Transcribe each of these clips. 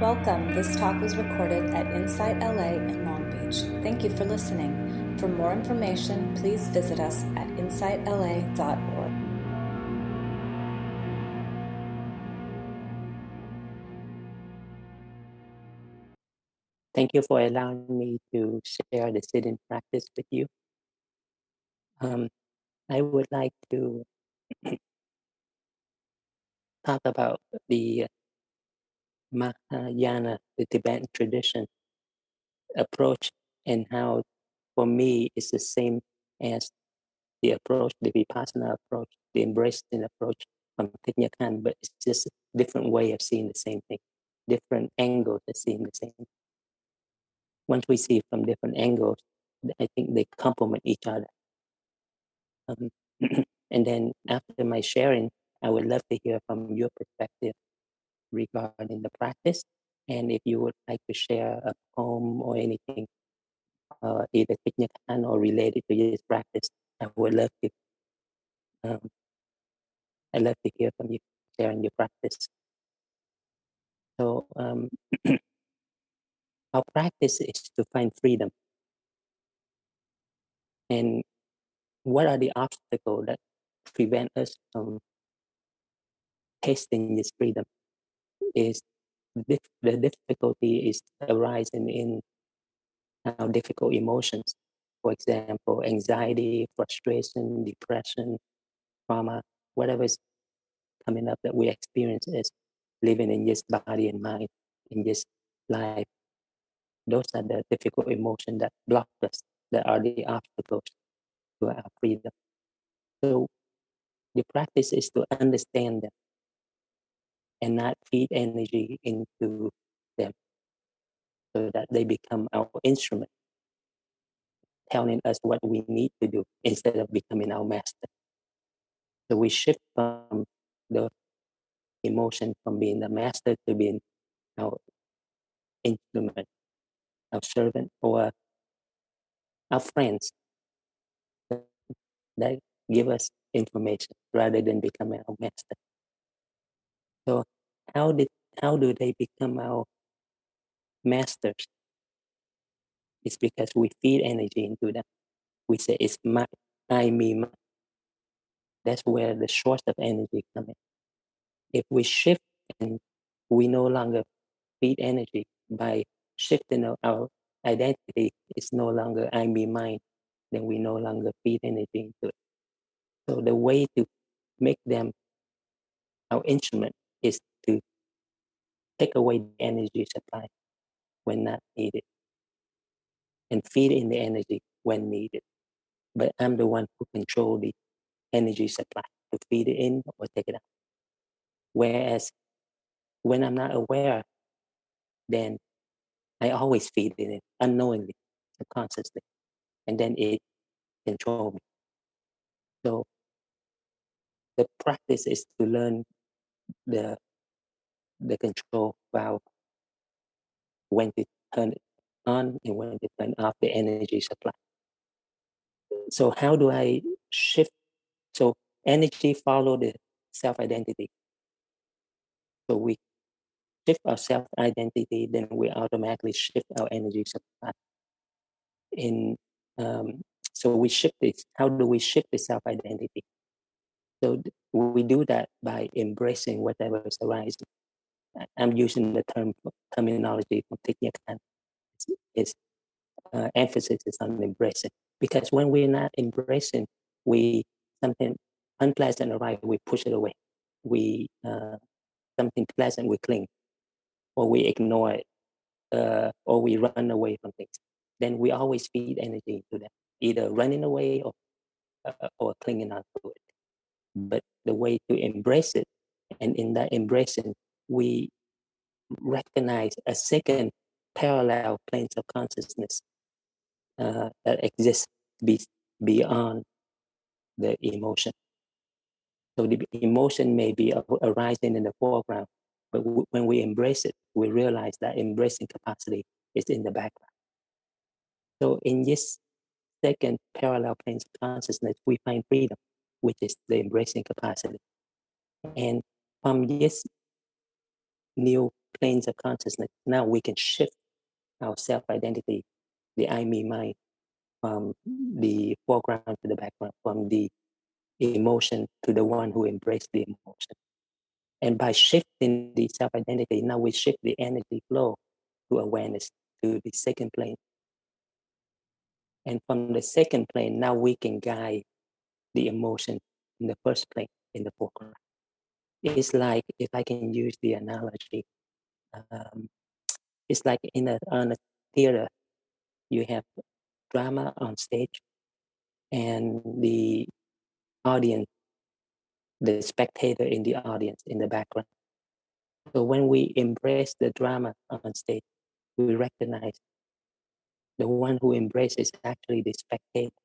Welcome. This talk was recorded at Insight LA in Long Beach. Thank you for listening. For more information, please visit us at insightla.org. Thank you for allowing me to share the sitting practice with you. Um, I would like to talk about the Mahayana, the Tibetan tradition approach, and how, for me, it's the same as the approach, the Vipassana approach, the embracing approach from Thich but it's just a different way of seeing the same thing, different angles of seeing the same. Thing. Once we see from different angles, I think they complement each other. Um, and then after my sharing, I would love to hear from your perspective regarding the practice. And if you would like to share a poem or anything, uh, either Thich or related to this practice, I would love to. Um, I'd love to hear from you sharing your practice. So um, our practice is to find freedom. And what are the obstacles that prevent us from tasting this freedom? Is the difficulty is arising in our difficult emotions. For example, anxiety, frustration, depression, trauma, whatever is coming up that we experience as living in this body and mind, in this life. Those are the difficult emotions that block us, that are the obstacles to our freedom. So the practice is to understand them and not feed energy into them so that they become our instrument, telling us what we need to do instead of becoming our master. So we shift from the emotion from being the master to being our instrument, our servant, or our friends that give us information rather than becoming our master. So how did how do they become our masters? It's because we feed energy into them. We say it's my I me my. That's where the source of energy comes in. If we shift and we no longer feed energy by shifting our, our identity, it's no longer I me mine, then we no longer feed energy into it. So the way to make them our instrument is to take away the energy supply when not needed and feed in the energy when needed. But I'm the one who control the energy supply to feed it in or take it out. Whereas when I'm not aware, then I always feed it in unknowingly, subconsciously, and then it control me. So the practice is to learn the the control valve when to turn it on and when to turn off the energy supply. So how do I shift? So energy follow the self identity. So we shift our self identity, then we automatically shift our energy supply. In um, so we shift this. How do we shift the self identity? So we do that by embracing whatever is arising. I'm using the term terminology from Thich Nhat Hanh. Its uh, emphasis is on embracing because when we're not embracing, we something unpleasant arrives, we push it away. We uh, something pleasant, we cling, or we ignore it, uh, or we run away from things. Then we always feed energy to them, either running away or uh, or clinging on to it but the way to embrace it. And in that embracing, we recognize a second parallel planes of consciousness uh, that exists be, beyond the emotion. So the emotion may be arising in the foreground, but w- when we embrace it, we realize that embracing capacity is in the background. So in this second parallel planes of consciousness, we find freedom which is the embracing capacity. And from this new planes of consciousness, now we can shift our self identity, the I, me, mine, from the foreground to the background, from the emotion to the one who embraced the emotion. And by shifting the self identity, now we shift the energy flow to awareness to the second plane. And from the second plane, now we can guide the emotion in the first place in the foreground. It's like, if I can use the analogy, um, it's like in a, on a theater, you have drama on stage, and the audience, the spectator in the audience in the background. So when we embrace the drama on stage, we recognize the one who embraces actually the spectator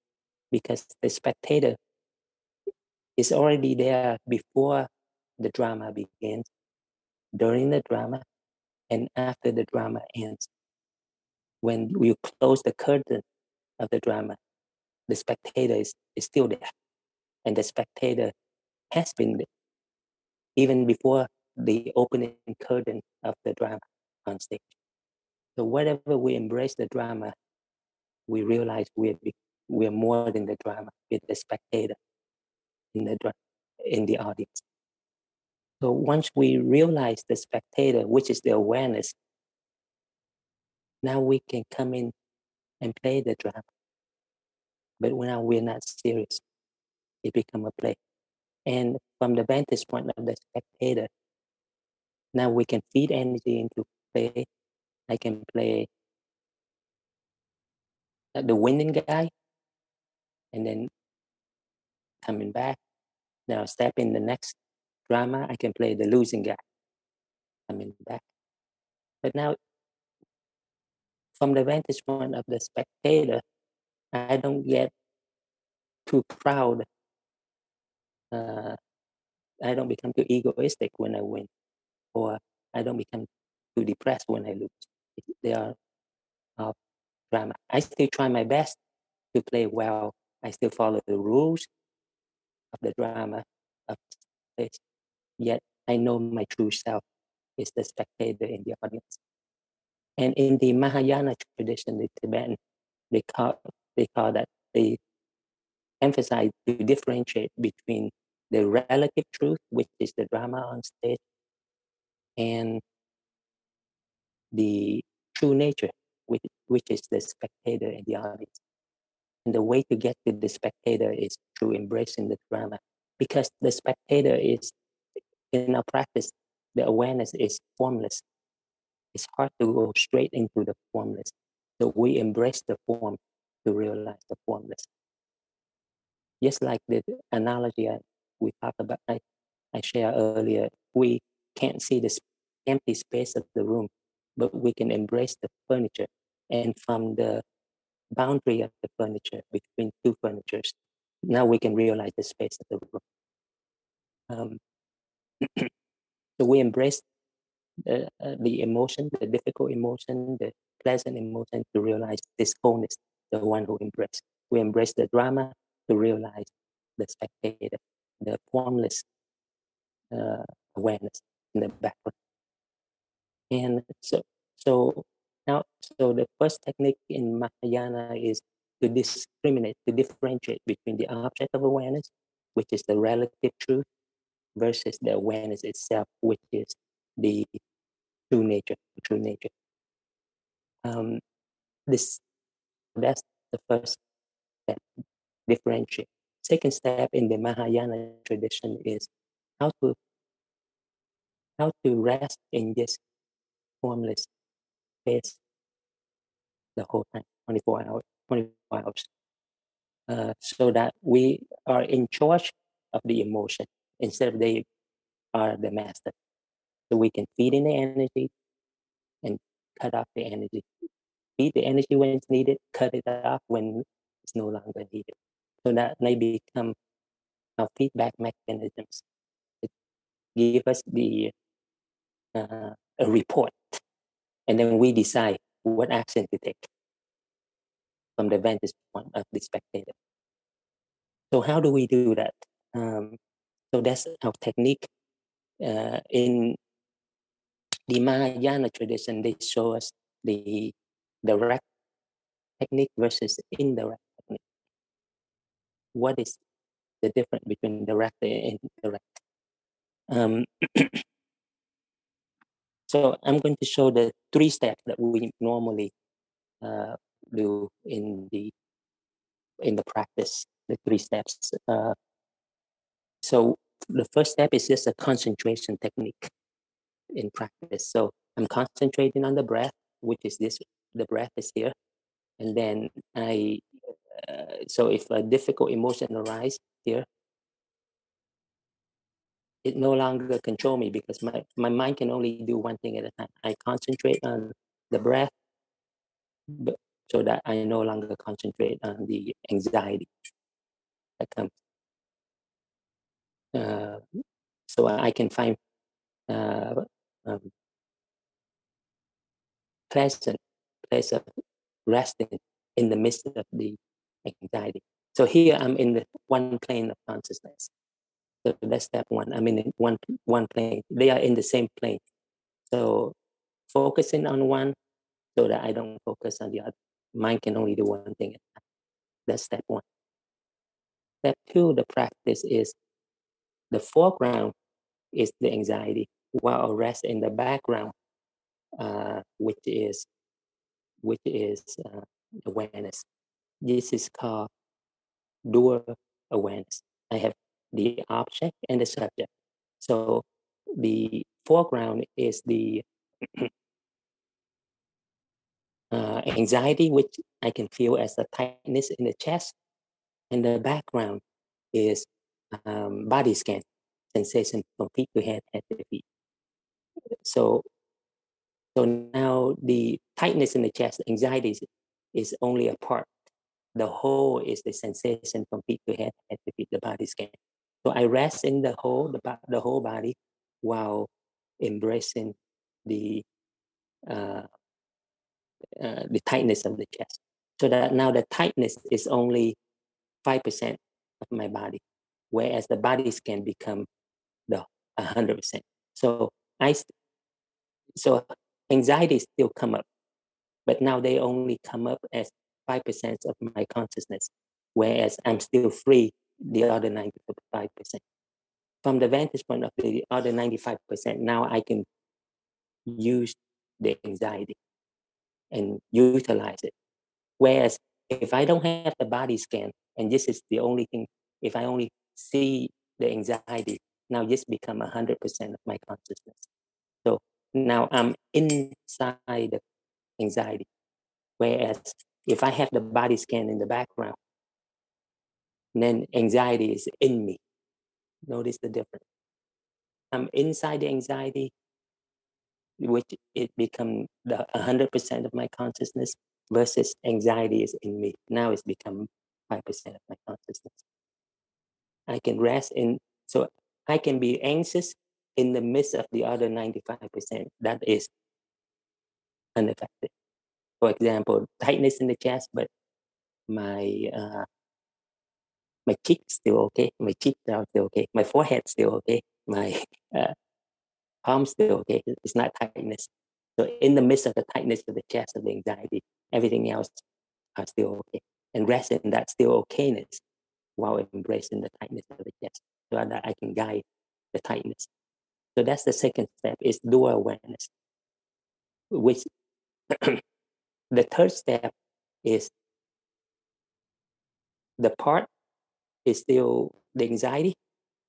because the spectator is already there before the drama begins, during the drama, and after the drama ends. When you close the curtain of the drama, the spectator is, is still there. And the spectator has been there even before the opening curtain of the drama on stage. So whatever we embrace the drama, we realize we're we're more than the drama. We're the spectator in the in the audience. So once we realize the spectator, which is the awareness, now we can come in and play the drama. But now we're not serious. It become a play. And from the vantage point of the spectator, now we can feed energy into play. I can play uh, the winning guy and then coming back. Now step in the next drama, I can play the losing guy coming back. But now, from the vantage point of the spectator, I don't get too proud. Uh, I don't become too egoistic when I win, or I don't become too depressed when I lose. They are drama. I still try my best to play well. I still follow the rules of the drama of this. Yet I know my true self is the spectator in the audience. And in the Mahayana tradition, the Tibetan, they call they call that they emphasize to differentiate between the relative truth, which is the drama on stage, and the true nature, which, which is the spectator in the audience. And the way to get to the spectator is through embracing the drama, because the spectator is, in our practice, the awareness is formless. It's hard to go straight into the formless. So we embrace the form to realize the formless. Just like the analogy I, we talked about, I, I shared earlier, we can't see the empty space of the room, but we can embrace the furniture. And from the boundary of the furniture between two furnitures, now we can realize the space of the room. Um, so we embrace the, uh, the emotion, the difficult emotion, the pleasant emotion to realize this wholeness, the one who embraced. We embrace the drama to realize the spectator, the formless uh, awareness in the background. And so, so now, so the first technique in Mahayana is to discriminate, to differentiate between the object of awareness, which is the relative truth, versus the awareness itself, which is the true nature, the true nature. Um, this that's the first step, differentiate. Second step in the Mahayana tradition is how to how to rest in this formless space the whole time, 24 hours, 24 hours. Uh, so that we are in charge of the emotion instead of they are the master. So we can feed in the energy and cut off the energy. Feed the energy when it's needed, cut it off when it's no longer needed. So that may become our feedback mechanisms. It give us the uh, a report, and then we decide what action to take from the vantage point of the spectator. So how do we do that? Um, so that's our technique uh, in the Mahayana tradition, they show us the direct technique versus indirect technique. What is the difference between direct and indirect? Um, so I'm going to show the three steps that we normally uh, do in the in the practice. The three steps. Uh, so the first step is just a concentration technique in practice. So I'm concentrating on the breath, which is this. The breath is here, and then I. Uh, so if a difficult emotion arises here, it no longer control me because my, my mind can only do one thing at a time. I concentrate on the breath, but so that I no longer concentrate on the anxiety that comes. Uh, so I can find uh, um, pleasant place of resting in the midst of the anxiety. So here I'm in the one plane of consciousness. So that's step one. I mean, one one plane. They are in the same plane. So focusing on one so that I don't focus on the other. Mind can only do one thing. That's step one. Step two, the practice is the foreground is the anxiety, while rest in the background, uh, which is which is uh, awareness. This is called dual awareness. I have the object and the subject. So the foreground is the uh, anxiety, which I can feel as the tightness in the chest, and the background is um, body scan sensation from feet to head, head to feet. So, so now the tightness in the chest, anxiety is, only a part. The whole is the sensation from feet to head, head to feet, the body scan. So I rest in the whole, the, the whole body while embracing the uh, uh, the tightness of the chest. So that now the tightness is only 5% of my body, whereas the body scan become the 100%. So I, so anxiety still come up, but now they only come up as 5% of my consciousness, whereas I'm still free the other 95%. From the vantage point of the other 95%, now I can use the anxiety and utilize it. Whereas if I don't have the body scan, and this is the only thing, if I only see the anxiety, now this become 100% of my consciousness. So now I'm inside the anxiety. Whereas if I have the body scan in the background, then anxiety is in me. Notice the difference. I'm inside the anxiety, which it become the 100% of my consciousness versus anxiety is in me. Now it's become 5% of my consciousness. I can rest in, so I can be anxious in the midst of the other 95%. That is unaffected. For example, tightness in the chest, but my uh, my cheeks still okay, my cheeks are still okay, my forehead still okay, my uh, still okay. It's not tightness. So in the midst of the tightness of the chest of the anxiety, everything else are still okay. And rest in that still okayness while embracing the tightness of the chest so that I can guide the tightness. So that's the second step is dual awareness. Which the third step is the part is still the anxiety,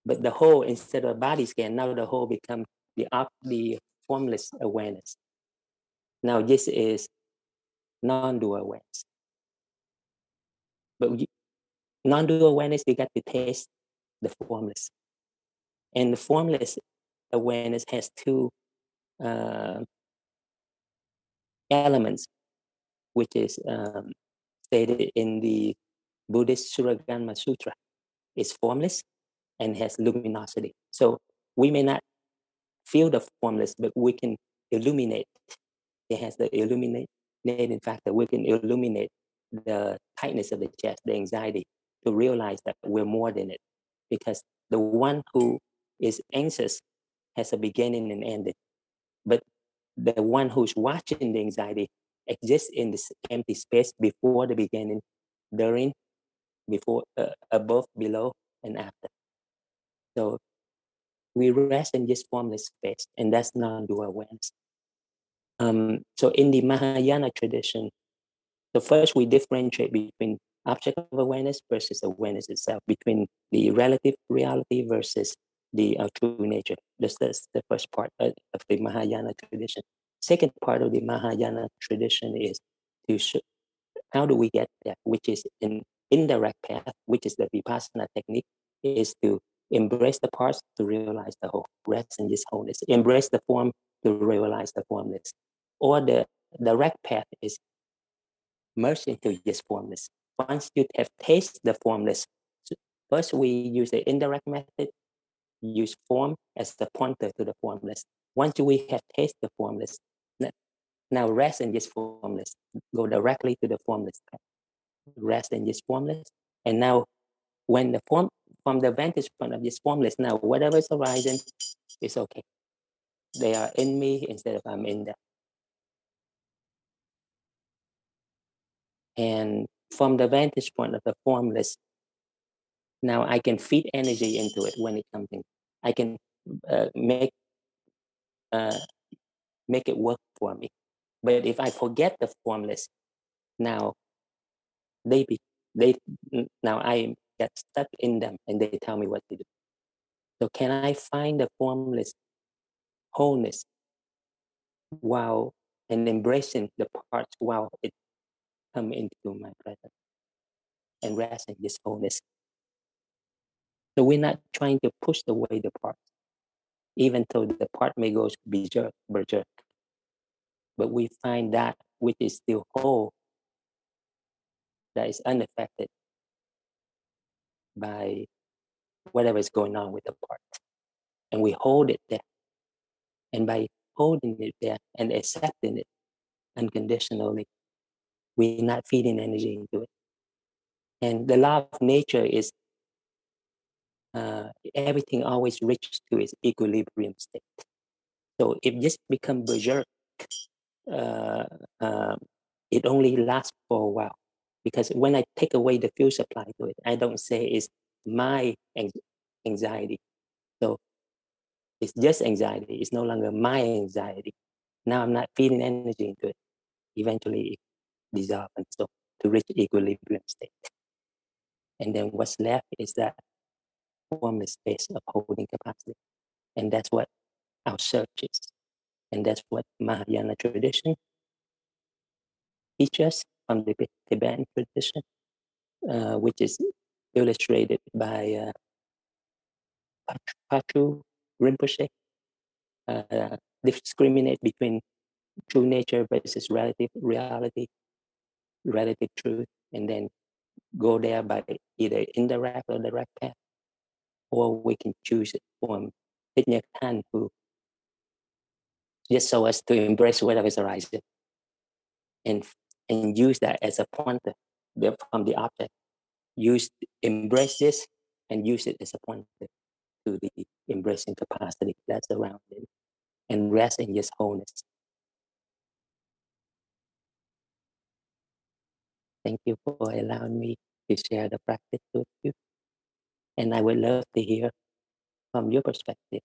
but the whole instead of body scan, now the whole become the up the formless awareness. Now this is non-dual awareness. But non-dual awareness, you got to taste the formless. And the formless awareness has two uh, elements, which is um, stated in the Buddhist Shurangama Sutra. It's formless and has luminosity. So we may not feel the formless, but we can illuminate. It has the illuminating factor. We can illuminate the tightness of the chest, the anxiety, to realize that we're more than it. Because the one who is anxious has a beginning and ending. But the one who's watching the anxiety exists in this empty space before the beginning, during, before, uh, above, below, and after. So we rest in this formless space, and that's non-dual awareness. Um, so in the Mahayana tradition, so first we differentiate between object of awareness versus awareness itself, between the relative reality versus the uh, true nature. This is the first part of the Mahayana tradition. Second part of the Mahayana tradition is to show, how do we get there, which is an indirect path, which is the Vipassana technique, is to embrace the parts to realize the whole, rest in this wholeness, embrace the form to realize the formless. Or the direct path is merge into this formless. Once you have tasted the formless, first we use the indirect method use form as the pointer to the formless. Once we have tasted the formless, now rest in this formless, go directly to the formless. Rest in this formless. And now when the form from the vantage point of this formless, now whatever is arising is okay. They are in me instead of I'm in them. And from the vantage point of the formless, now I can feed energy into it when it comes in. I can uh, make uh, make it work for me. But if I forget the formless, now they be they now I get stuck in them and they tell me what to do. So can I find the formless wholeness while and embracing the parts while it come into my presence and rest in this wholeness. So we're not trying to push away the part, even though the part may go berserk, berserk. But we find that which is still whole, that is unaffected by whatever is going on with the part. And we hold it there. And by holding it there and accepting it unconditionally, we're not feeding energy into it. And the law of nature is uh, everything always reaches to its equilibrium state. So if this become berserk, uh, uh, it only lasts for a while. Because when I take away the fuel supply to it, I don't say it's my anxiety. So it's just anxiety. It's no longer my anxiety. Now I'm not feeding energy into it. Eventually it dissolves and so to reach equilibrium state. And then what's left is that formless space of holding capacity. And that's what our search is. And that's what Mahayana tradition teaches from the Tibetan tradition, uh, which is illustrated by uh, Patrul Rinpoche. Uh, discriminate between true nature versus relative reality, relative truth, and then go there by either indirect or direct path or we can choose it from Thich Nhat Hanh, who just so as to embrace whatever is arising and and use that as a pointer from the object. Use embrace this and use it as a pointer to the embracing capacity that's around it and rest in His wholeness. Thank you for allowing me to share the practice with you. And I would love to hear from your perspective,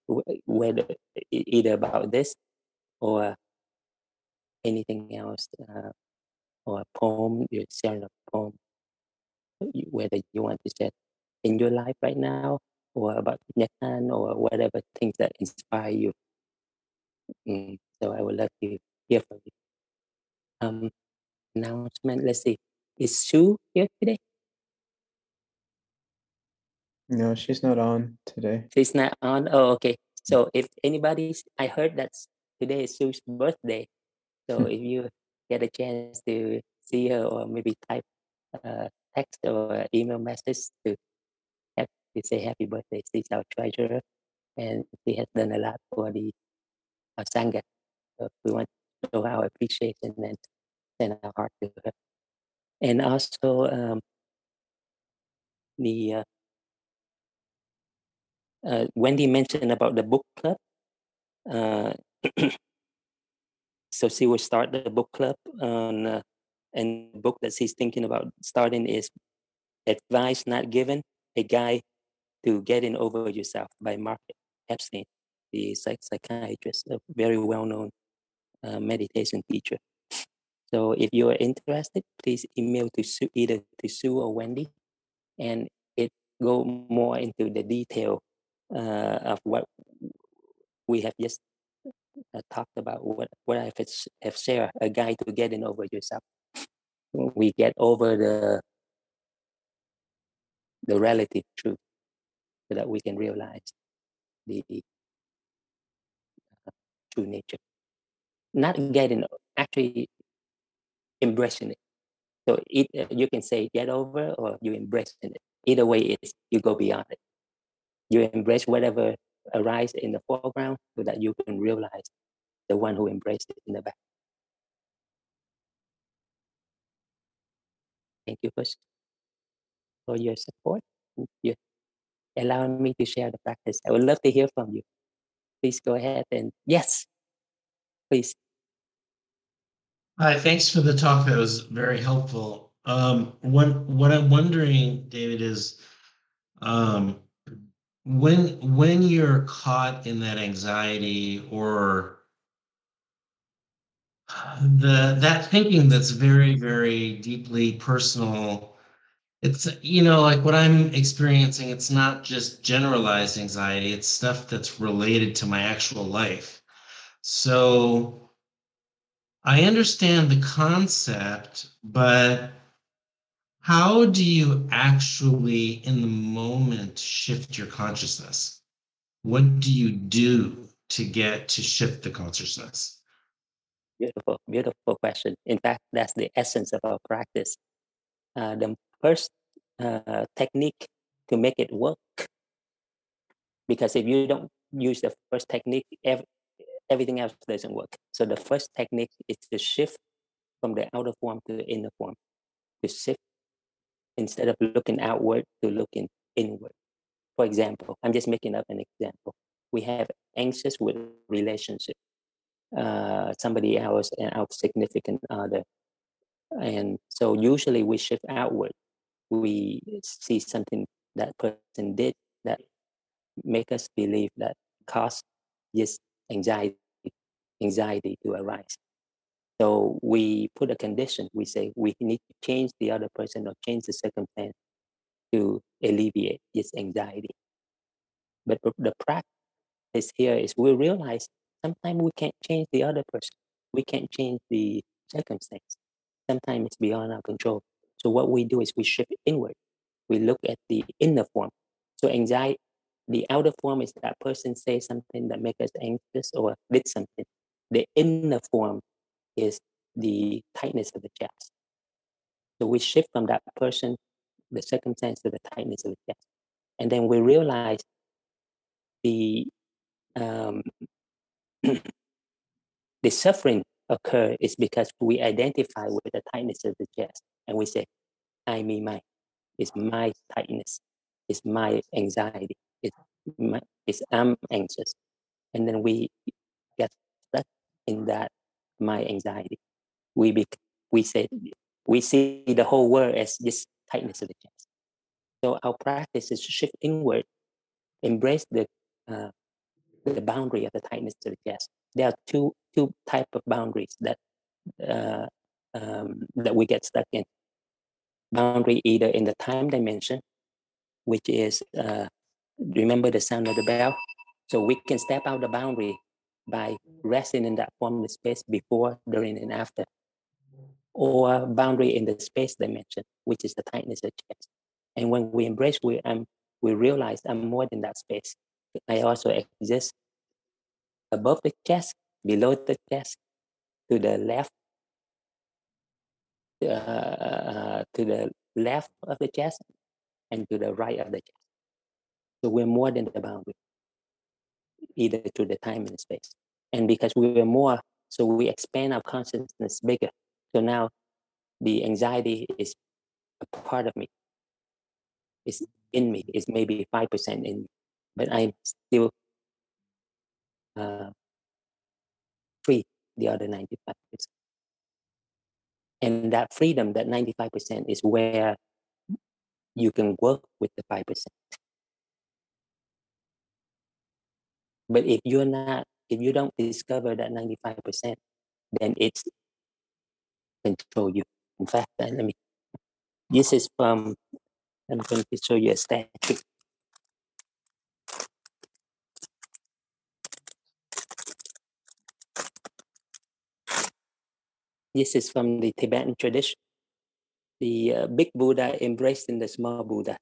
whether either about this or anything else, uh, or a poem, you're sharing a poem, whether you want to share in your life right now, or about Japan, or whatever things that inspire you. Mm, so I would love to hear from you. Um, announcement. Let's see. Is Sue here today? No, she's not on today. She's not on. Oh, okay. So if anybody's, I heard that today is Sue's birthday. So if you get a chance to see her or maybe type a text or email message to have to say happy birthday, she's our treasurer, and she has done a lot for the uh, sangha. So we want to show our appreciation and send our heart to her. And also um, the uh, uh, Wendy mentioned about the book club. Uh, so she will start the book club on, uh, and the book that she's thinking about starting is Advice Not Given, a guide to getting over yourself by Mark Epstein, the psych- psychiatrist, a very well-known uh, meditation teacher. So if you are interested, please email to Sue, either to Sue or Wendy, and it go more into the detail uh, of what we have just uh, talked about. What what I have shared a guide to getting over yourself. We get over the the relative truth, so that we can realize the true nature. Not getting actually embracing it. So it, uh, you can say get over or you embrace it. Either way, is you go beyond it. You embrace whatever arises in the foreground so that you can realize the one who embraced it in the back. Thank you for, for your support. You allowing me to share the practice. I would love to hear from you. Please go ahead and yes, please. Hi, thanks for the talk. That was very helpful. Um, what what I'm wondering, David, is um, when when you're caught in that anxiety or the that thinking that's very very deeply personal it's you know like what i'm experiencing it's not just generalized anxiety it's stuff that's related to my actual life. So I understand the concept, but how do you actually, in the moment, shift your consciousness? What do you do to get to shift the consciousness? Beautiful, beautiful question. In fact, that's the essence of our practice. Uh, the first uh, technique to make it work, because if you don't use the first technique, everything else doesn't work. So the first technique is to shift from the outer form to the inner form. To shift instead of looking outward to looking inward. For example, I'm just making up an example. We have anxious with relationship, uh, somebody else, and our significant other. And so usually we shift outward. We see something that person did that make us believe that cause this anxiety, anxiety to arise. So we put a condition. We say we need to change the other person or change the circumstance to alleviate this anxiety. But the practice is here is we realize sometimes we can't change the other person. We can't change the circumstance. Sometimes it's beyond our control. So what we do is we shift inward. We look at the inner form. So anxiety, the outer form is that person say something that make us anxious or did something. The inner form is the tightness of the chest. So we shift from that person, the circumstance to the tightness of the chest. And then we realize the um, the suffering occur is because we identify with the tightness of the chest and we say, I mean my, it's my tightness, it's my anxiety, it's, my, it's I'm anxious. And then we get stuck in that my anxiety. We be, we say we see the whole world as just tightness of the chest. So our practice is to shift inward, embrace the uh, the boundary of the tightness of the chest. There are two two type of boundaries that uh, um, that we get stuck in. Boundary either in the time dimension, which is uh, remember the sound of the bell. So we can step out the boundary by resting in that formless space before, during, and after. Or boundary in the space dimension, which is the tightness of chest. And when we embrace, we um, we realize I'm more than that space. I also exist above the chest, below the chest, to the left, uh, to the left of the chest, and to the right of the chest. So we're more than the boundary, either through the time and space. And because we were more, so we expand our consciousness bigger. So now the anxiety is a part of me. It's in me. It's maybe 5% in me. But I'm still uh, free the other 95%. And that freedom, that 95% is where you can work with the 5%. But if you're not, if you don't discover that 95%, then it's control you. In fact, let me, this is from, I'm going to show you a statue. This is from the Tibetan tradition. The uh, big Buddha embraced in the small Buddha.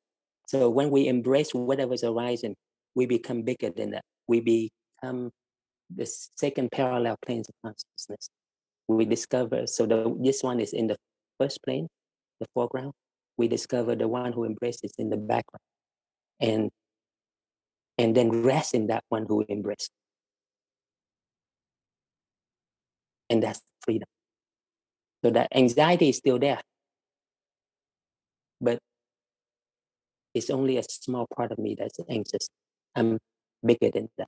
So when we embrace whatever's arising, we become bigger than that. We become the second parallel planes of consciousness. We discover, so the, this one is in the first plane, the foreground. We discover the one who embraces in the background. And and then rest in that one who embraced. And that's freedom. So that anxiety is still there. But it's only a small part of me that's anxious. I'm bigger than that.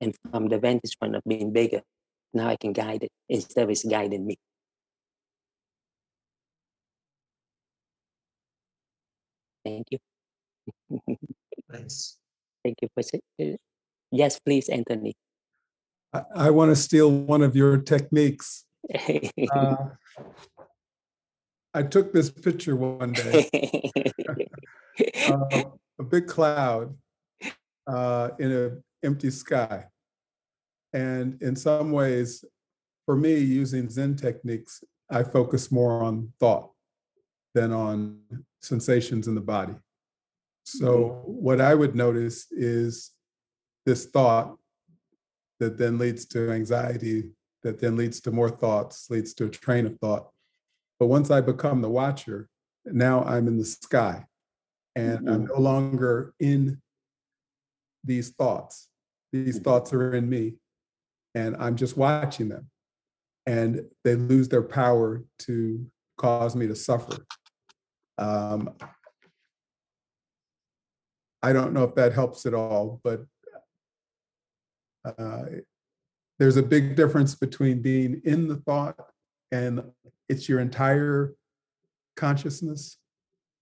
And from the vantage point of being bigger, now I can guide it instead of it's guiding me. Thank you. Thanks. Thank you for saying. Yes, please, Anthony. I, I want to steal one of your techniques. Uh, I took this picture one day, uh, a big cloud uh, in an empty sky. And in some ways, for me, using Zen techniques, I focus more on thought than on sensations in the body. So, what I would notice is this thought that then leads to anxiety, that then leads to more thoughts, leads to a train of thought. But once I become the watcher, now I'm in the sky and mm-hmm. I'm no longer in these thoughts. These mm-hmm. thoughts are in me and I'm just watching them. And they lose their power to cause me to suffer. Um, I don't know if that helps at all, but uh, there's a big difference between being in the thought and it's your entire consciousness.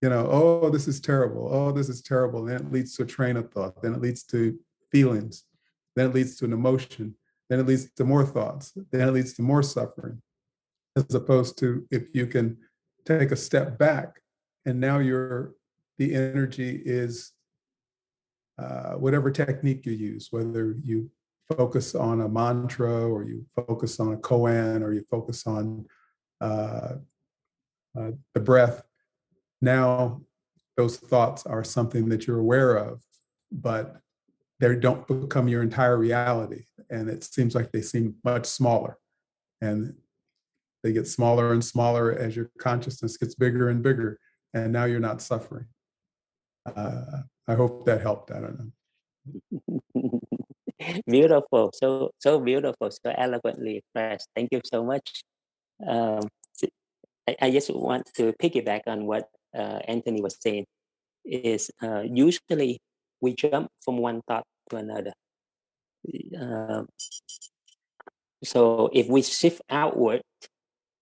You know, oh, this is terrible. Oh, this is terrible. Then it leads to a train of thought. Then it leads to feelings. Then it leads to an emotion. Then it leads to more thoughts. Then it leads to more suffering. As opposed to if you can take a step back and now you're the energy is uh, whatever technique you use, whether you focus on a mantra or you focus on a koan or you focus on uh, uh, the breath, now those thoughts are something that you're aware of, but they don't become your entire reality. And it seems like they seem much smaller. And they get smaller and smaller as your consciousness gets bigger and bigger. And now you're not suffering. Uh, I hope that helped. I don't know. beautiful, so so beautiful, so eloquently expressed. Thank you so much. Um, I, I, just want to piggyback on what Anthony was saying. Is uh, usually we jump from one thought to another. Um, so if we shift outward,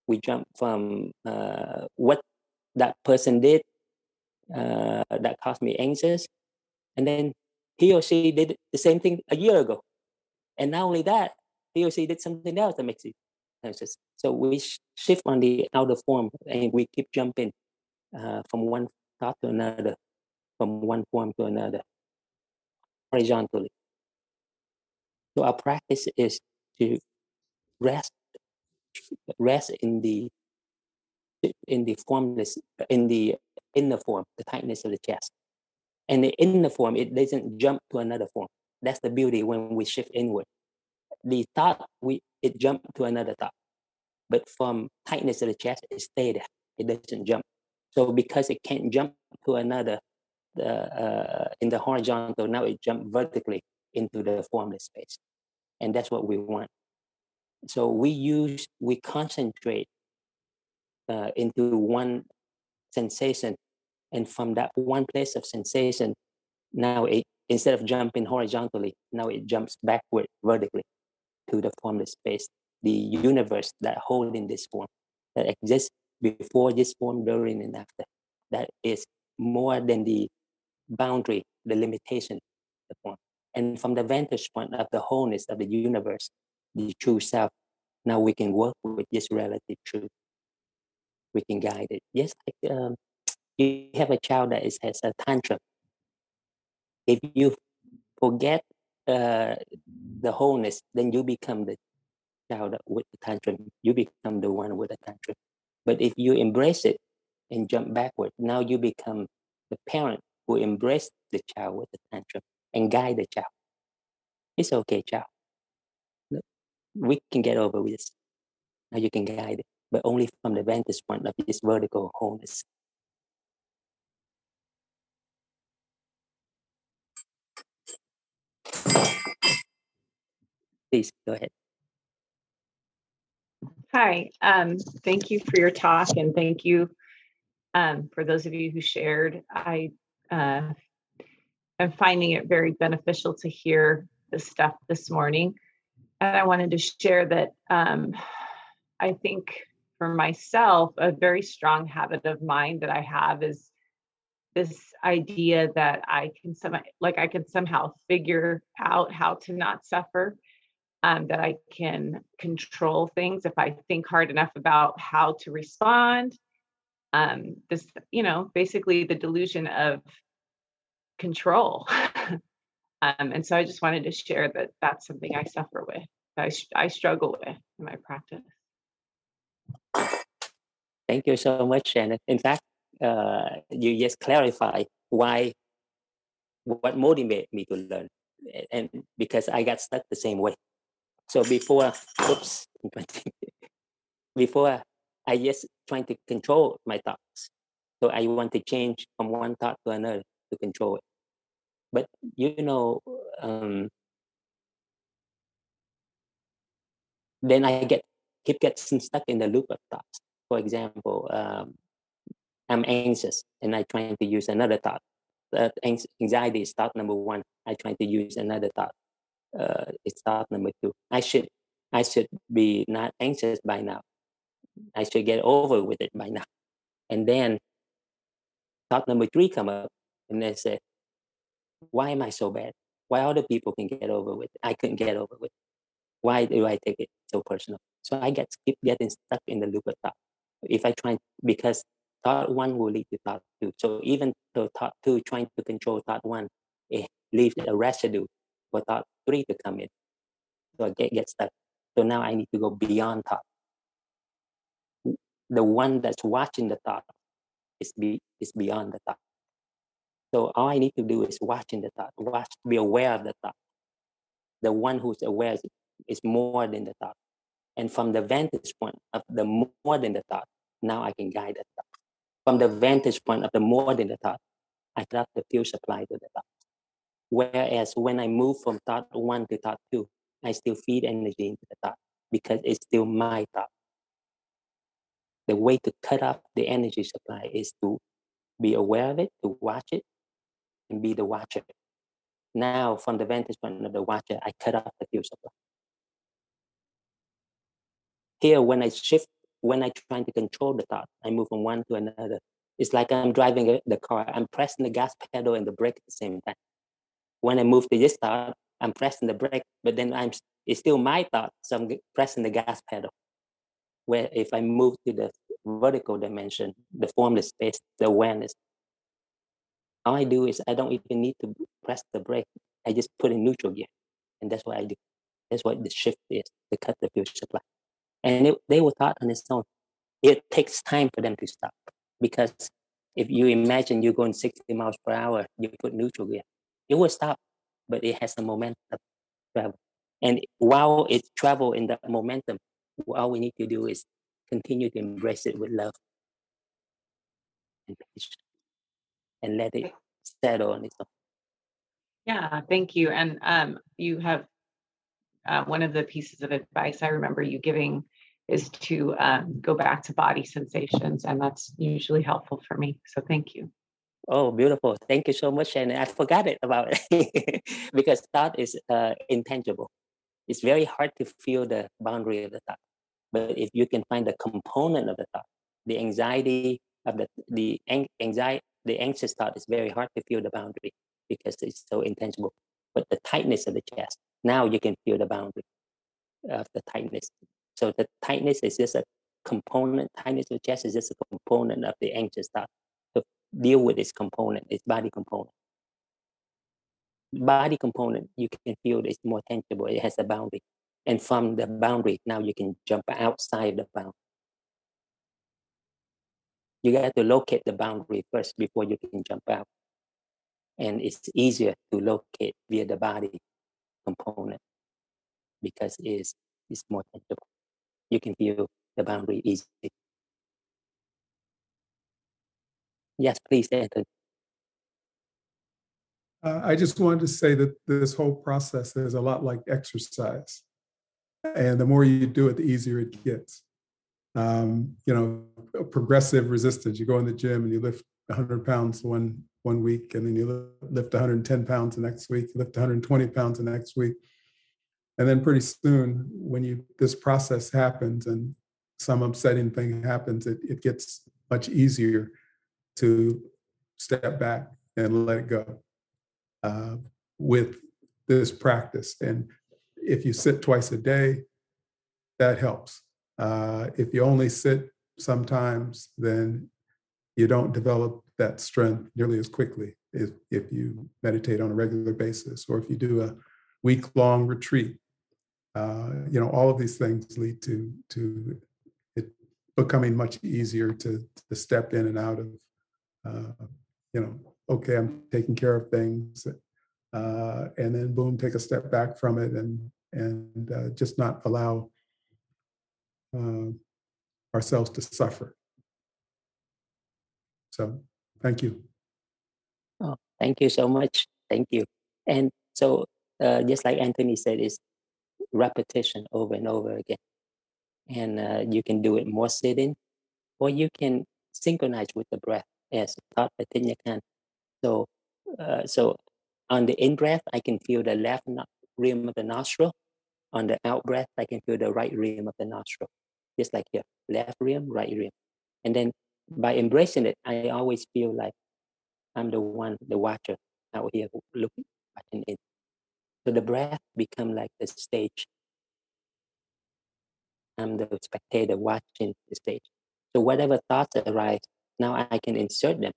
we jump from uh, what that person did uh, that caused me anxious, and then he or she did the same thing a year ago, and not only that, he or she did something else that makes you anxious. So we shift on the outer form, and we keep jumping uh, from one thought to another, from one form to another, horizontally. So our practice is to rest, rest in the in the formless, in the inner form, the tightness of the chest. And in the form, it doesn't jump to another form. That's the beauty when we shift inward. The thought, we it jump to another thought. But from tightness of the chest, it stay there. It doesn't jump. So because it can't jump to another the, uh, in the horizontal, now it jump vertically into the formless space. And that's what we want. So we use, we concentrate uh, into one sensation and from that one place of sensation, now it instead of jumping horizontally, now it jumps backward vertically to the formless space. the universe that holding this form, that exists before this form, during and after. That is more than the boundary, the limitation, the form. And from the vantage point of the wholeness of the universe, the true self, now we can work with this relative truth. We can guide it. Yes, like, um, you have a child that is, has a tantrum. If you forget uh, the wholeness, then you become the child with the tantrum. You become the one with the tantrum. But if you embrace it and jump backward, now you become the parent who embrace the child with the tantrum and guide the child. It's okay, child. We can get over with this. Now you can guide it, but only from the vantage point of this vertical wholeness. Please go ahead. Hi, um, thank you for your talk and thank you um, for those of you who shared. I uh, am finding it very beneficial to hear this stuff this morning. And I wanted to share that um, I think for myself, a very strong habit of mind that I have is this idea that I can some like I can somehow figure out how to not suffer um, that I can control things if I think hard enough about how to respond. Um, this, you know, basically the delusion of control. um, and so I just wanted to share that that's something I suffer with, I, I struggle with in my practice. Thank you so much, Shannon. In fact, uh, you just clarify why, what motivated me to learn. And because I got stuck the same way. So before, oops, before I just trying to control my thoughts. So I want to change from one thought to another to control it. But you know, um, then I get keep getting stuck in the loop of thoughts. For example, um, I'm anxious and I trying to use another thought. That anxiety is thought number one. I try to use another thought uh, it's thought number two. I should I should be not anxious by now. I should get over with it by now. And then thought number three come up and they say, why am I so bad? Why other people can get over with it? I couldn't get over with it. Why do I take it so personal? So I get keep getting stuck in the loop of thought. If I try because thought one will lead to thought two. So even though thought two trying to control thought one, it leaves a residue for thought three to come in. So I get, get stuck. So now I need to go beyond thought. The one that's watching the thought is be is beyond the thought. So all I need to do is watching the thought, watch, be aware of the thought. The one who's aware is, more than the thought. And from the vantage point of the more than the thought, now I can guide the thought. From the vantage point of the more than the thought, I got the fuel supply to the thought. Whereas when I move from thought one to thought two, I still feed energy into the thought because it's still my thought. The way to cut off the energy supply is to be aware of it, to watch it, and be the watcher. Now, from the vantage point of the watcher, I cut off the fuel supply. Here, when I shift, when I try to control the thought, I move from one to another. It's like I'm driving the car. I'm pressing the gas pedal and the brake at the same time when I move to this thought, I'm pressing the brake, but then I'm it's still my thought, so I'm pressing the gas pedal. Where if I move to the vertical dimension, the formless space, the awareness, all I do is I don't even need to press the brake. I just put in neutral gear, and that's what I do. That's what the shift is to cut the fuel supply. And it, they were taught on its own. It takes time for them to stop because if you imagine you're going 60 miles per hour, you put neutral gear it will stop, but it has a momentum travel. And while it travel in that momentum, all we need to do is continue to embrace it with love and patience and let it settle on its own. Yeah, thank you. And um, you have uh, one of the pieces of advice I remember you giving is to um, go back to body sensations, and that's usually helpful for me. So thank you. Oh, beautiful. Thank you so much. And I forgot it about it because thought is uh, intangible. it's very hard to feel the boundary of the thought. But if you can find the component of the thought, the anxiety of the the anxiety, the anxious thought is very hard to feel the boundary because it's so intangible. But the tightness of the chest, now you can feel the boundary of the tightness. So the tightness is just a component. Tightness of the chest is just a component of the anxious thought. Deal with its component, its body component body component, you can feel it's more tangible. It has a boundary. And from the boundary, now you can jump outside the boundary. You got to locate the boundary first before you can jump out. And it's easier to locate via the body component because it's, it's more tangible. You can feel the boundary easily. Yes, please, Anthony. Uh, I just wanted to say that this whole process is a lot like exercise. And the more you do it, the easier it gets. Um, you know, progressive resistance. You go in the gym and you lift 100 pounds one one week, and then you lift 110 pounds the next week, you lift 120 pounds the next week. And then pretty soon, when you this process happens and some upsetting thing happens, it, it gets much easier to step back and let it go uh, with this practice. And if you sit twice a day, that helps. Uh, if you only sit sometimes, then you don't develop that strength nearly as quickly if, if you meditate on a regular basis or if you do a week long retreat. Uh, you know, all of these things lead to to it becoming much easier to to step in and out of. Uh, you know, okay, I'm taking care of things, uh, and then boom, take a step back from it and and uh, just not allow uh, ourselves to suffer. So, thank you. Oh, thank you so much. Thank you. And so, uh, just like Anthony said, is repetition over and over again, and you can do it more sitting, or you can synchronize with the breath as Thich Nhat Hanh. So, uh, so on the in breath, I can feel the left rim of the nostril. On the out breath, I can feel the right rim of the nostril. Just like here, left rim, right rim. And then by embracing it, I always feel like I'm the one, the watcher out here looking, watching it. So the breath become like the stage. I'm the spectator watching the stage. So whatever thoughts arise, now I can insert them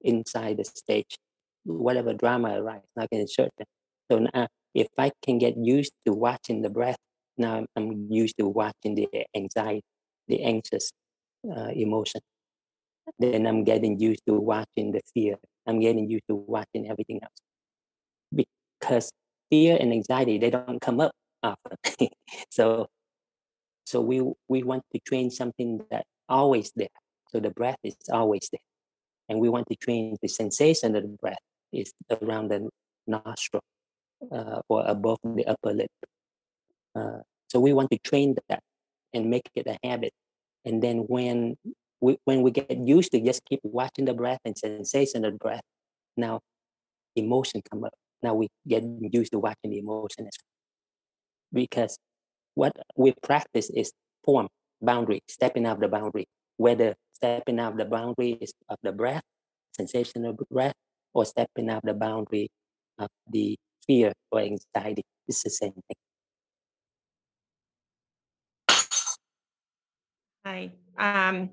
inside the stage. Whatever drama arises, I can insert them. So now, if I can get used to watching the breath, now I'm used to watching the anxiety, the anxious uh, emotion. Then I'm getting used to watching the fear. I'm getting used to watching everything else. Because fear and anxiety, they don't come up often. so so we we want to train something that always there. So the breath is always there. And we want to train the sensation of the breath is around the nostril uh, or above the upper lip. Uh, so we want to train that and make it a habit. And then when we, when we get used to just keep watching the breath and sensation of the breath, now emotion come up. Now we get used to watching the emotion as well. Because what we practice is form, boundary, stepping out the boundary, whether stepping out the boundary of the breath, sensation of breath, or stepping out the boundary of the fear or anxiety. It's the same thing. Hi. Um,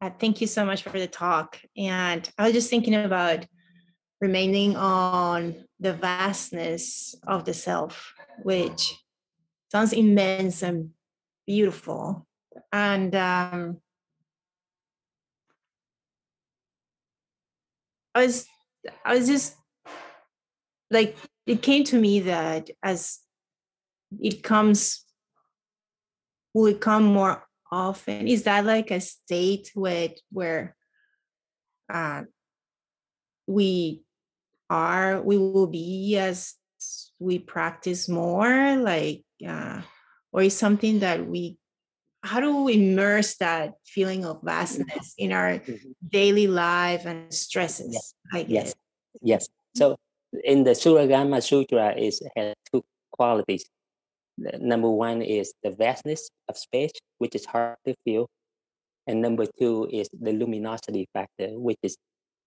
uh, thank you so much for the talk. And I was just thinking about remaining on the vastness of the self, which sounds immense and beautiful. And um, I was I was just like it came to me that as it comes will it come more often? Is that like a state where where uh, we are we will be as we practice more like uh, or is something that we how do we immerse that feeling of vastness in our mm-hmm. daily life and stresses yes. I guess. yes yes so in the Surangama Sutra is has two qualities number one is the vastness of space, which is hard to feel. And number two is the luminosity factor, which is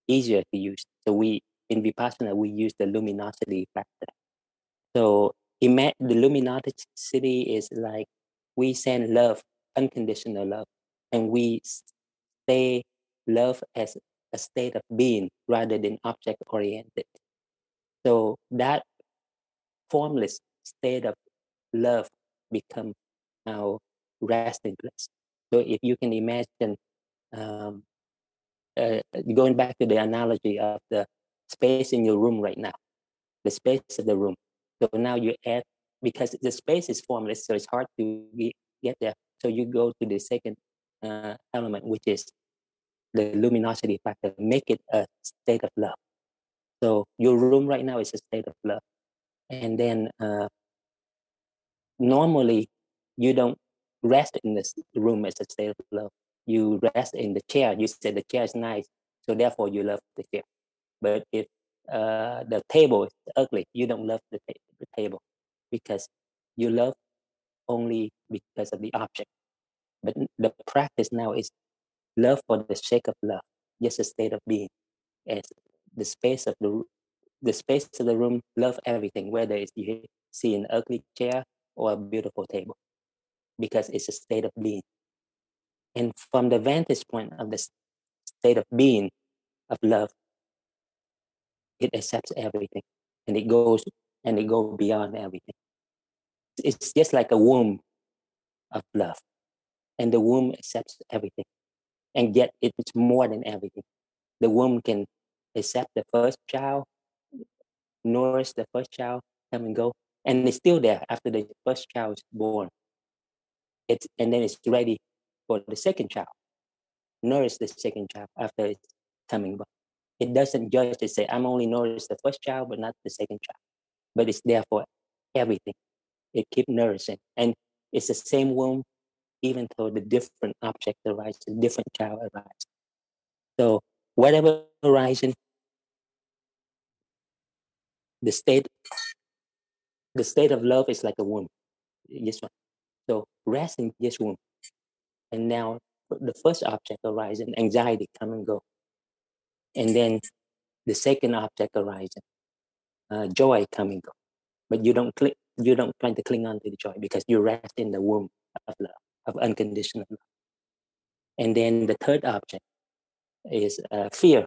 easier to use. So we in Vipassana we use the luminosity factor. So ima- the luminosity is like we send love, unconditional love, and we stay love as a state of being rather than object oriented. So that formless state of love become our resting place. So if you can imagine, um, uh, going back to the analogy of the space in your room right now, the space of the room. So now you add because the space is formless, so it's hard to get there. So you go to the second uh, element, which is the luminosity factor. Make it a state of love. So your room right now is a state of love, and then uh, normally you don't rest in this room as a state of love. You rest in the chair. You said the chair is nice, so therefore you love the chair. But if uh, the table is ugly, you don't love the, ta- the table because you love only because of the object. But the practice now is love for the sake of love, just a state of being. As the space of the the space of the room, love everything, whether it's you see an ugly chair or a beautiful table, because it's a state of being. And from the vantage point of the state of being of love, it accepts everything and it goes and it goes beyond everything. It's just like a womb of love. And the womb accepts everything. And yet it's more than everything. The womb can accept the first child, nourish the first child, come and go. And it's still there after the first child is born. It's and then it's ready for the second child. Nourish the second child after it's coming back. It doesn't judge to say, I'm only nourish the first child, but not the second child. But it's there for everything. It keeps nourishing. And it's the same womb, even though the different object arises, different child arises. So whatever horizon, the state, the state of love is like a womb. This one. So rest in this womb. And now the first object arises, anxiety come and go. And then the second object arises, uh, joy come and go. But you don't click, you don't try to cling on to the joy because you rest in the womb of love, of unconditional love. And then the third object is uh, fear.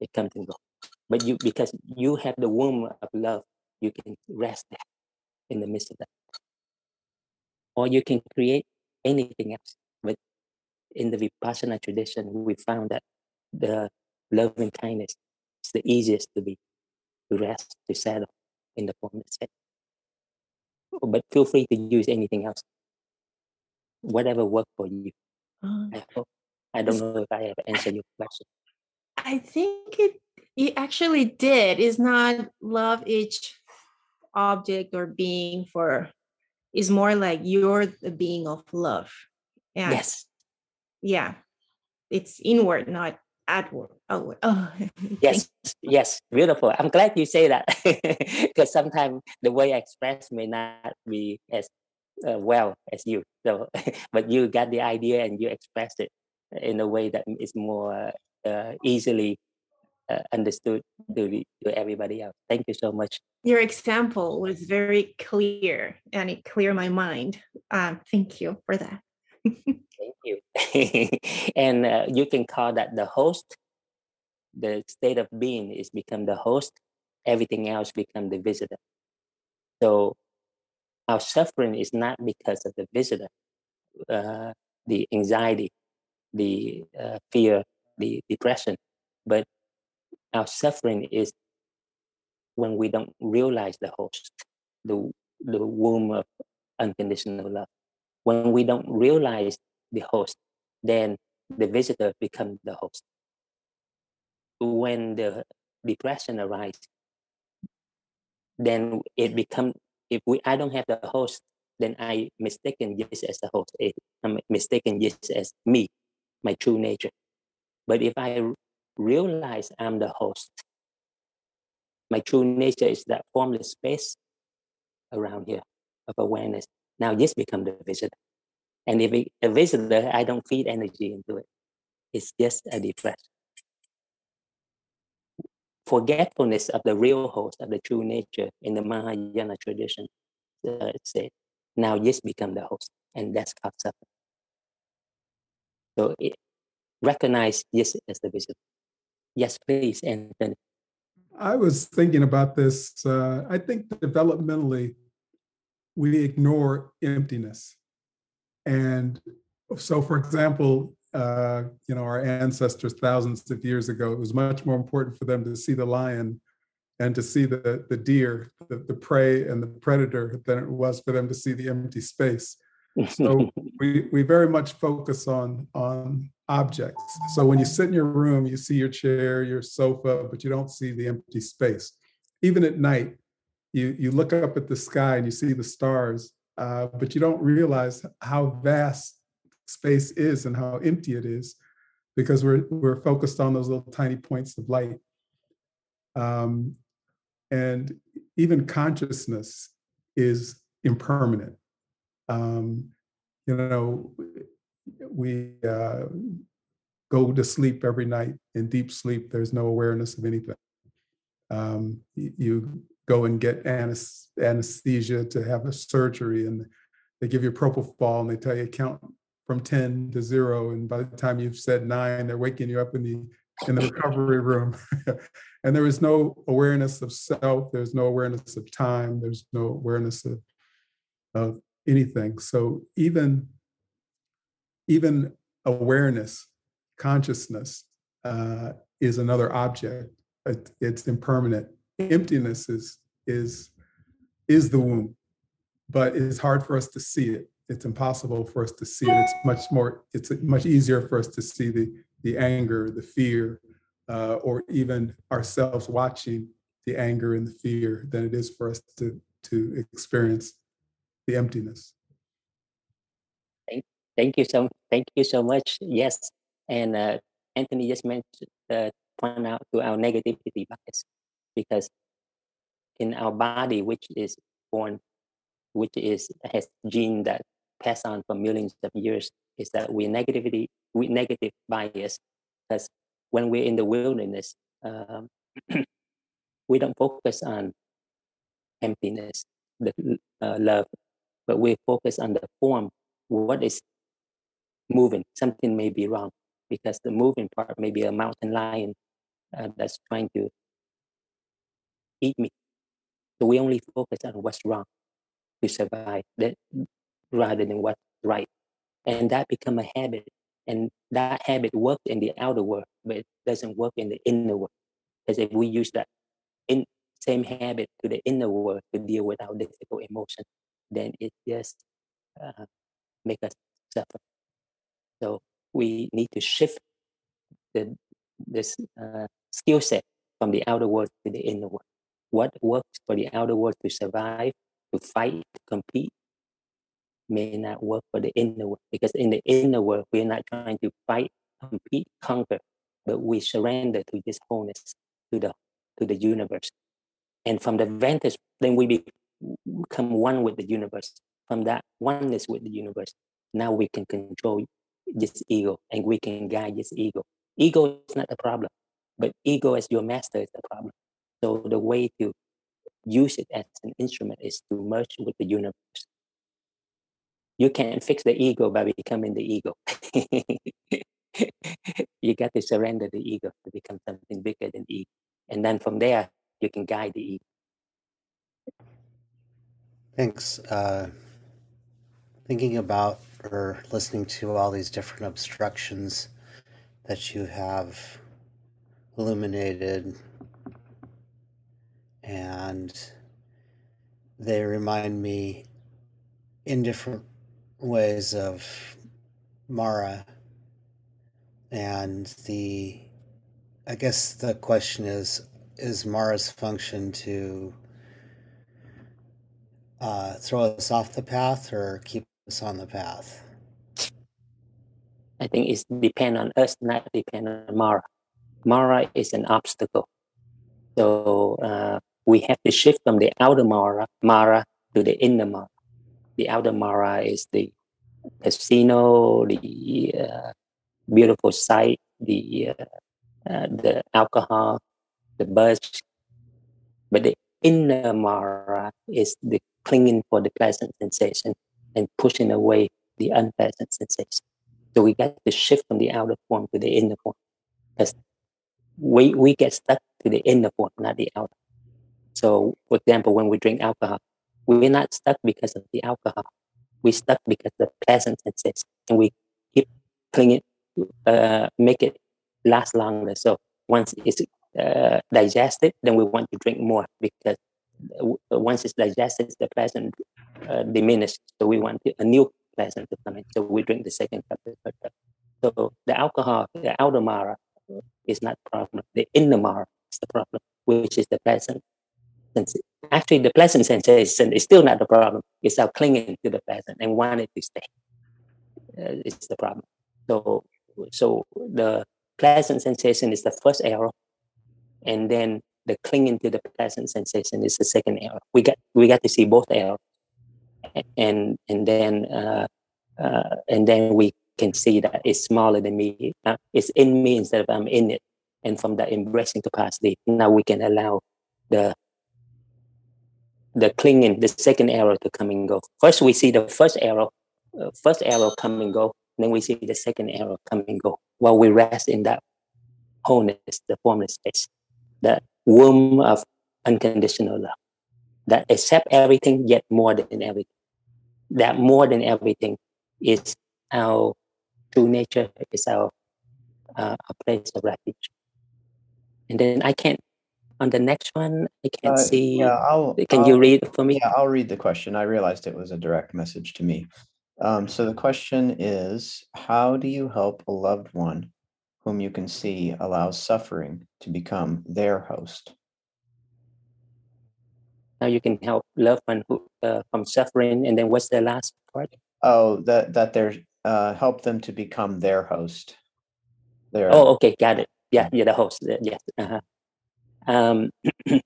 It comes and go. But you, because you have the womb of love, you can rest there in the midst of that. Or you can create anything else. But in the Vipassana tradition, we found that the loving kindness is the easiest to be, to rest, to settle in the form state. Oh, but feel free to use anything else, whatever works for you. I hope. I don't know if I have answered your question. I think it it actually did. Is not love each object or being for is more like you're the being of love. Yeah. Yes. Yeah. It's inward, not outward. Outward. Oh Yes, yes, beautiful. I'm glad you say that because sometimes the way I express may not be as uh, well as you. So, but you got the idea and you express it in a way that is more uh, easily uh, understood to, the, to everybody else. Thank you so much. your example was very clear and it cleared my mind. Um, thank you for that. And uh, you can call that the host. The state of being is become the host. Everything else become the visitor. So our suffering is not because of the visitor, uh, the anxiety, the uh, fear, the depression, but our suffering is when we don't realize the host, the the womb of unconditional love. When we don't realize the host, then the visitor becomes the host. When the depression arises, then it becomes if we I don't have the host, then I mistaken just as the host. Eh, I'm mistaken just as me, my true nature. But if I realize I'm the host, my true nature is that formless space around here. of awareness. Now just become the visitor. And if it, a visitor, I don't feed energy into it. It's just a depression. Forgetfulness of the real host of the true nature in the Mahayana tradition uh, said, now just become the host. And that's called suffering. So it, recognize yes as the visitor. Yes, please, Anthony. I was thinking about this. Uh, I think developmentally, we ignore emptiness. And so, for example, uh, you know, our ancestors thousands of years ago, it was much more important for them to see the lion and to see the, the deer, the, the prey and the predator than it was for them to see the empty space. So we, we very much focus on, on objects. So when you sit in your room, you see your chair, your sofa, but you don't see the empty space. Even at night, you, you look up at the sky and you see the stars, uh, but you don't realize how vast space is and how empty it is because we're, we're focused on those little tiny points of light. Um, and even consciousness is impermanent. Um, you know, we uh, go to sleep every night in deep sleep. There's no awareness of anything. Um, you go and get anesthesia to have a surgery, and they give you propofol, and they tell you count from ten to zero, and by the time you've said nine, they're waking you up in the in the recovery room. and there is no awareness of self. There's no awareness of time. There's no awareness of of anything. So even even awareness, consciousness uh, is another object. It, it's impermanent. Emptiness is is is the womb, but it's hard for us to see it. It's impossible for us to see it. It's much more. It's much easier for us to see the the anger, the fear, uh, or even ourselves watching the anger and the fear than it is for us to to experience the emptiness. Thank you so thank you so much. Yes, and uh, Anthony just mentioned uh, point out to our negativity bias because in our body, which is born, which is has gene that pass on for millions of years, is that we negativity we negative bias because when we're in the wilderness, um, we don't focus on emptiness, the uh, love, but we focus on the form. What is moving. Something may be wrong because the moving part may be a mountain lion uh, that's trying to eat me. So we only focus on what's wrong to survive that, rather than what's right. And that become a habit. And that habit works in the outer world, but it doesn't work in the inner world. Because if we use that in same habit to the inner world to deal with our difficult emotion, then it just uh, make us suffer. So we need to shift the, this uh, skill set from the outer world to the inner world. What works for the outer world to survive, to fight, to compete, may not work for the inner world. Because in the inner world, we're not trying to fight, compete, conquer, but we surrender to this wholeness, to the to the universe. And from the vantage, then we become one with the universe. From that oneness with the universe, now we can control this ego and we can guide this ego. Ego is not the problem, but ego as your master is the problem. So the way to use it as an instrument is to merge with the universe. You can't fix the ego by becoming the ego. you got to surrender the ego to become something bigger than the ego. And then from there, you can guide the ego. Thanks. Uh, thinking about or listening to all these different obstructions that you have illuminated and they remind me in different ways of Mara and the I guess the question is is Mara's function to uh, throw us off the path or keep us on the path? I think it's depend on us, not depend on Mara. Mara is an obstacle. So uh, we have to shift from the outer Mara, Mara to the inner Mara. the outer Mara is the casino, the uh, beautiful sight, the uh, uh, the alcohol, the buzz. But the inner Mara is the clinging for the pleasant sensation and pushing away the unpleasant sensation. So we got to shift from the outer form to the inner form. Because we, we get stuck to the inner form, not the outer. So, for example, when we drink alcohol, we're not stuck because of the alcohol. We're stuck because the pleasant sensation. And we keep clinging, uh, make it last longer. So once it's uh, digested, then we want to drink more because uh, once it's digested, the pleasant uh, diminishes. So we want a new pleasant to come in. So we drink the second cup, the third cup. So the alcohol, the outer mara is not problem. The inner is the problem, which is the pleasant. Actually, the pleasant sensation is still not the problem. It's our clinging to the pleasant and wanting to stay. Uh, it's the problem. So, so the pleasant sensation is the first error, and then the clinging to the pleasant sensation is the second error. We got we got to see both errors, and and then uh, uh, and then we can see that it's smaller than me. Uh, it's in me instead of I'm in it, and from that embracing capacity, now we can allow the the clinging, the second arrow to come and go. First, we see the first arrow, uh, first arrow come and go. Then we see the second arrow come and go while we rest in that wholeness, the formless space, the womb of unconditional love that accept everything yet more than everything. That more than everything is our true nature, is our, uh, our place of refuge. And then I can't on the next one i can't Uh, see yeah, I'll. can you I'll- read for me Yeah, I'll read the question. I realized it was a direct message to me. Um, so the question is, how do you help a loved one whom you can see allows suffering to become their host? now you can help loved one who uh, from suffering and then what's the last part Oh, that that they're uh, help them to become their host. Their oh okay got it yeah you're the host uh, yes uh-huh. Um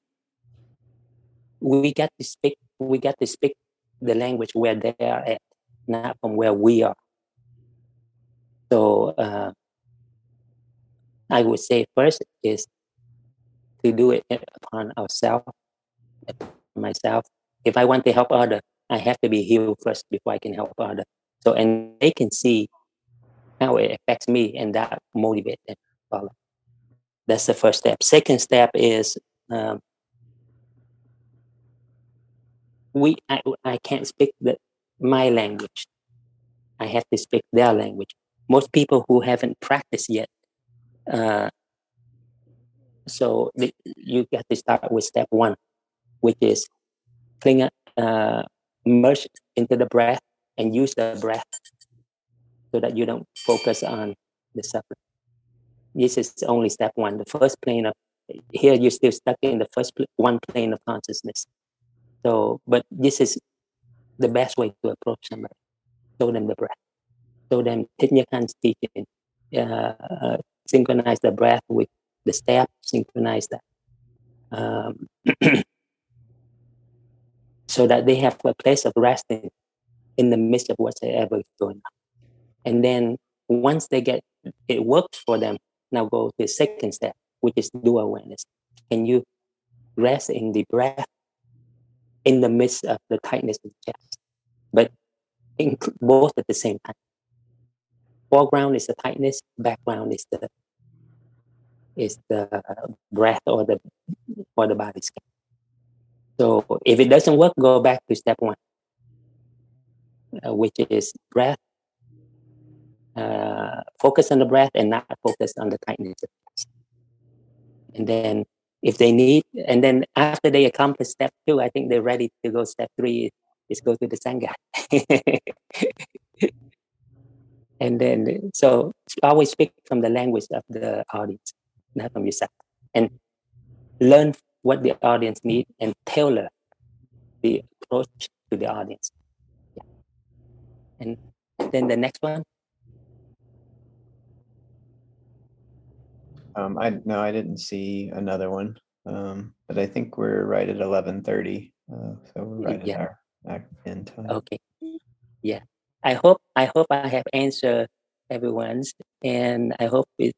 we got to speak we got to speak the language where they are at not from where we are. So uh, i would say first is to do it upon ourselves upon myself. If i want to help other i have to be healed first before i can help other. So and they can see how it affects me and that motivates them follow that's the first step. Second step is um, we I, I can't speak the, my language. I have to speak their language. Most people who haven't practiced yet uh, so the, you got to start with step one which is cling uh, merge into the breath and use the breath so that you don't focus on the suffering this is only step one. The first plane of here you're still stuck in the first pl- one plane of consciousness. So but this is the best way to approach somebody. Show them the breath. Show them Thich Nhat Hanh's teaching uh, uh, synchronize the breath with the step synchronize that um, so that they have a place of resting in the midst of whatever is going on. And then once they get it works for them now go to the second step which is dual awareness. Can you rest in the breath in the midst of the tightness of the chest but in both at the same time? Foreground is the tightness background is the is the breath or the or the body scan. So if it doesn't work go back to step one uh, which is breath uh, focus on the breath and not focus on the tightness. And then if they need, and then after they accomplish step two, I think they're ready to go step three is go to the Sangha. and then, so always speak from the language of the audience, not from yourself. And learn what the audience need and tailor the approach to the audience. Yeah. And then the next one, Um, I no, I didn't see another one. Um, but I think we're right at eleven thirty. Uh, so we're right Yeah. at our in time. Okay. yeah, I hope I hope I have answered everyone's, and I hope it,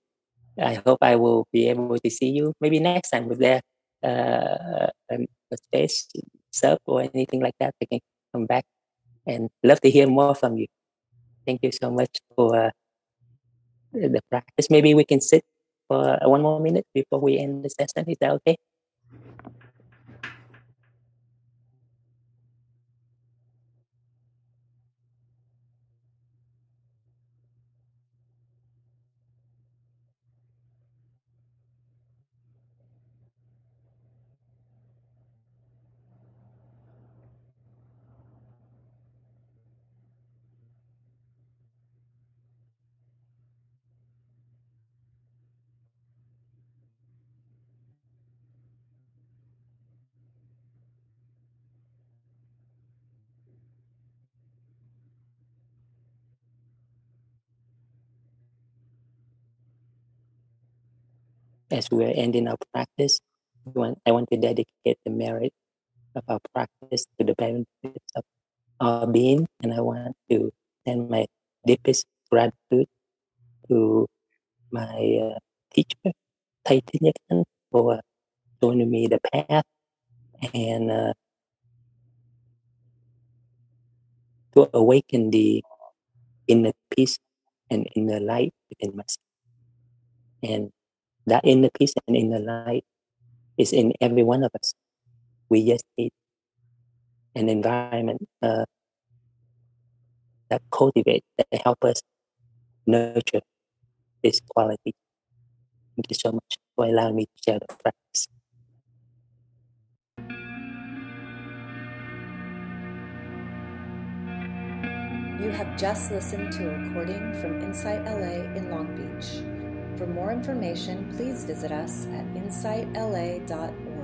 I hope I will be able to see you maybe next time with there uh, a space sub or anything like that. I can come back and love to hear more from you. Thank you so much for uh, the practice. Maybe we can sit for one more minute before we end the session. Is that okay? As we're ending our practice, I want to dedicate the merit of our practice to the benefits of our being, and I want to send my deepest gratitude to my uh, teacher, Thầy for showing me the path and uh, to awaken the inner peace and inner light within myself. And that inner peace and inner light is in every one of us. We just need an environment uh, that cultivate, that help us nurture this quality. Thank you so much for allowing me to share the practice. You have just listened to a recording from Insight LA in Long Beach. For more information, please visit us at insightla.org.